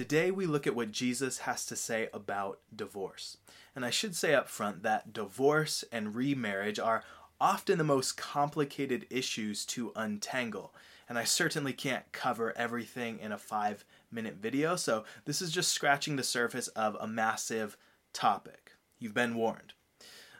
Today we look at what Jesus has to say about divorce. And I should say up front that divorce and remarriage are often the most complicated issues to untangle. And I certainly can't cover everything in a five minute video, so this is just scratching the surface of a massive topic. You've been warned.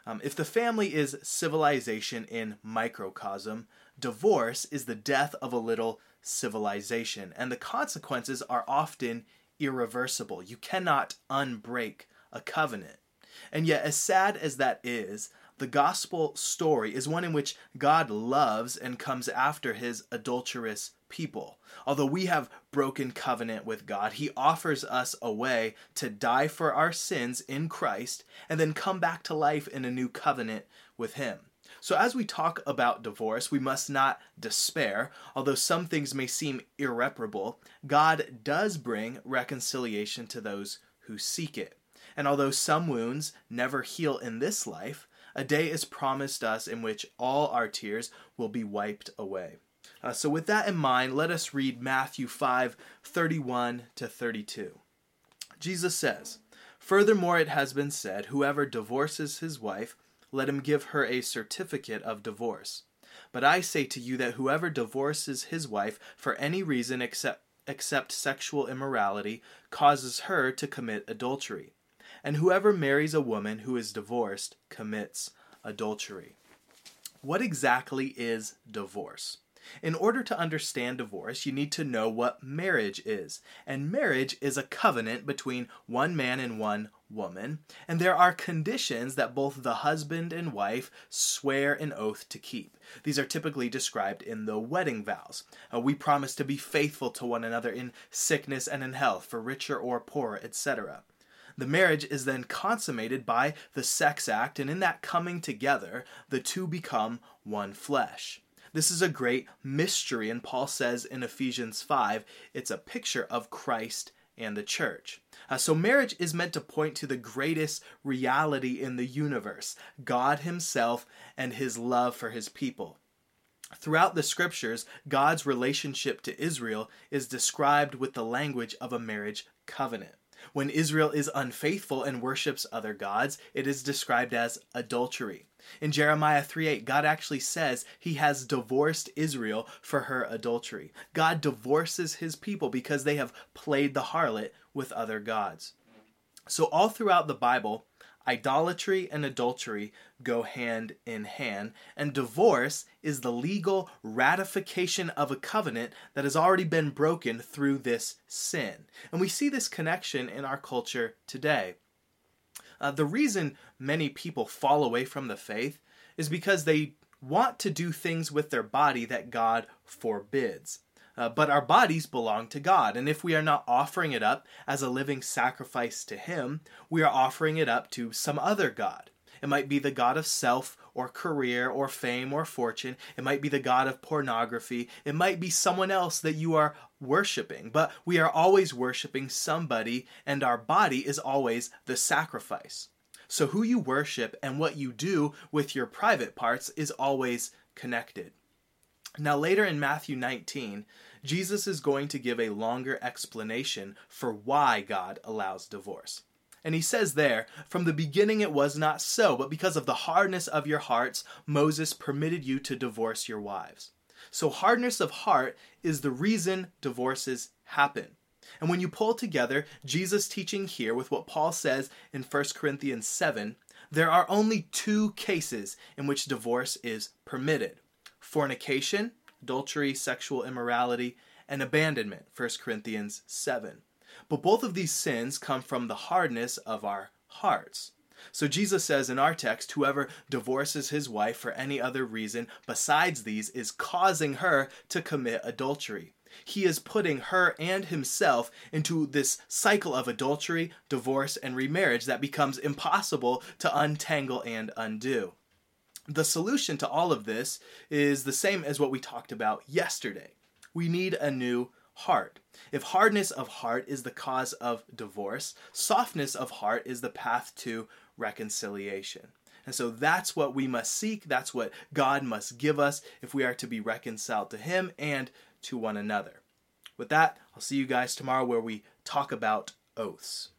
Um, if the family is civilization in microcosm, divorce is the death of a little civilization, and the consequences are often irreversible. You cannot unbreak a covenant. And yet, as sad as that is, the gospel story is one in which God loves and comes after his adulterous people. Although we have broken covenant with God, he offers us a way to die for our sins in Christ and then come back to life in a new covenant with him. So, as we talk about divorce, we must not despair. Although some things may seem irreparable, God does bring reconciliation to those who seek it. And although some wounds never heal in this life, a day is promised us in which all our tears will be wiped away. Uh, so, with that in mind, let us read Matthew 5 31 to 32. Jesus says, Furthermore, it has been said, Whoever divorces his wife, let him give her a certificate of divorce. But I say to you that whoever divorces his wife for any reason except, except sexual immorality causes her to commit adultery. And whoever marries a woman who is divorced commits adultery. What exactly is divorce? In order to understand divorce, you need to know what marriage is. And marriage is a covenant between one man and one woman, and there are conditions that both the husband and wife swear an oath to keep. These are typically described in the wedding vows. Uh, we promise to be faithful to one another in sickness and in health, for richer or poorer, etc. The marriage is then consummated by the sex act, and in that coming together, the two become one flesh. This is a great mystery, and Paul says in Ephesians 5 it's a picture of Christ and the church. Uh, so, marriage is meant to point to the greatest reality in the universe God Himself and His love for His people. Throughout the scriptures, God's relationship to Israel is described with the language of a marriage covenant. When Israel is unfaithful and worships other gods, it is described as adultery. In Jeremiah 3:8, God actually says he has divorced Israel for her adultery. God divorces his people because they have played the harlot with other gods. So all throughout the Bible, Idolatry and adultery go hand in hand, and divorce is the legal ratification of a covenant that has already been broken through this sin. And we see this connection in our culture today. Uh, the reason many people fall away from the faith is because they want to do things with their body that God forbids. Uh, but our bodies belong to God, and if we are not offering it up as a living sacrifice to Him, we are offering it up to some other God. It might be the God of self, or career, or fame, or fortune. It might be the God of pornography. It might be someone else that you are worshiping. But we are always worshiping somebody, and our body is always the sacrifice. So, who you worship and what you do with your private parts is always connected. Now, later in Matthew 19, Jesus is going to give a longer explanation for why God allows divorce. And he says there, From the beginning it was not so, but because of the hardness of your hearts, Moses permitted you to divorce your wives. So, hardness of heart is the reason divorces happen. And when you pull together Jesus' teaching here with what Paul says in 1 Corinthians 7, there are only two cases in which divorce is permitted fornication, adultery, sexual immorality, and abandonment, 1 Corinthians 7. But both of these sins come from the hardness of our hearts. So Jesus says in our text, whoever divorces his wife for any other reason besides these is causing her to commit adultery. He is putting her and himself into this cycle of adultery, divorce, and remarriage that becomes impossible to untangle and undo. The solution to all of this is the same as what we talked about yesterday. We need a new heart. If hardness of heart is the cause of divorce, softness of heart is the path to reconciliation. And so that's what we must seek. That's what God must give us if we are to be reconciled to Him and to one another. With that, I'll see you guys tomorrow where we talk about oaths.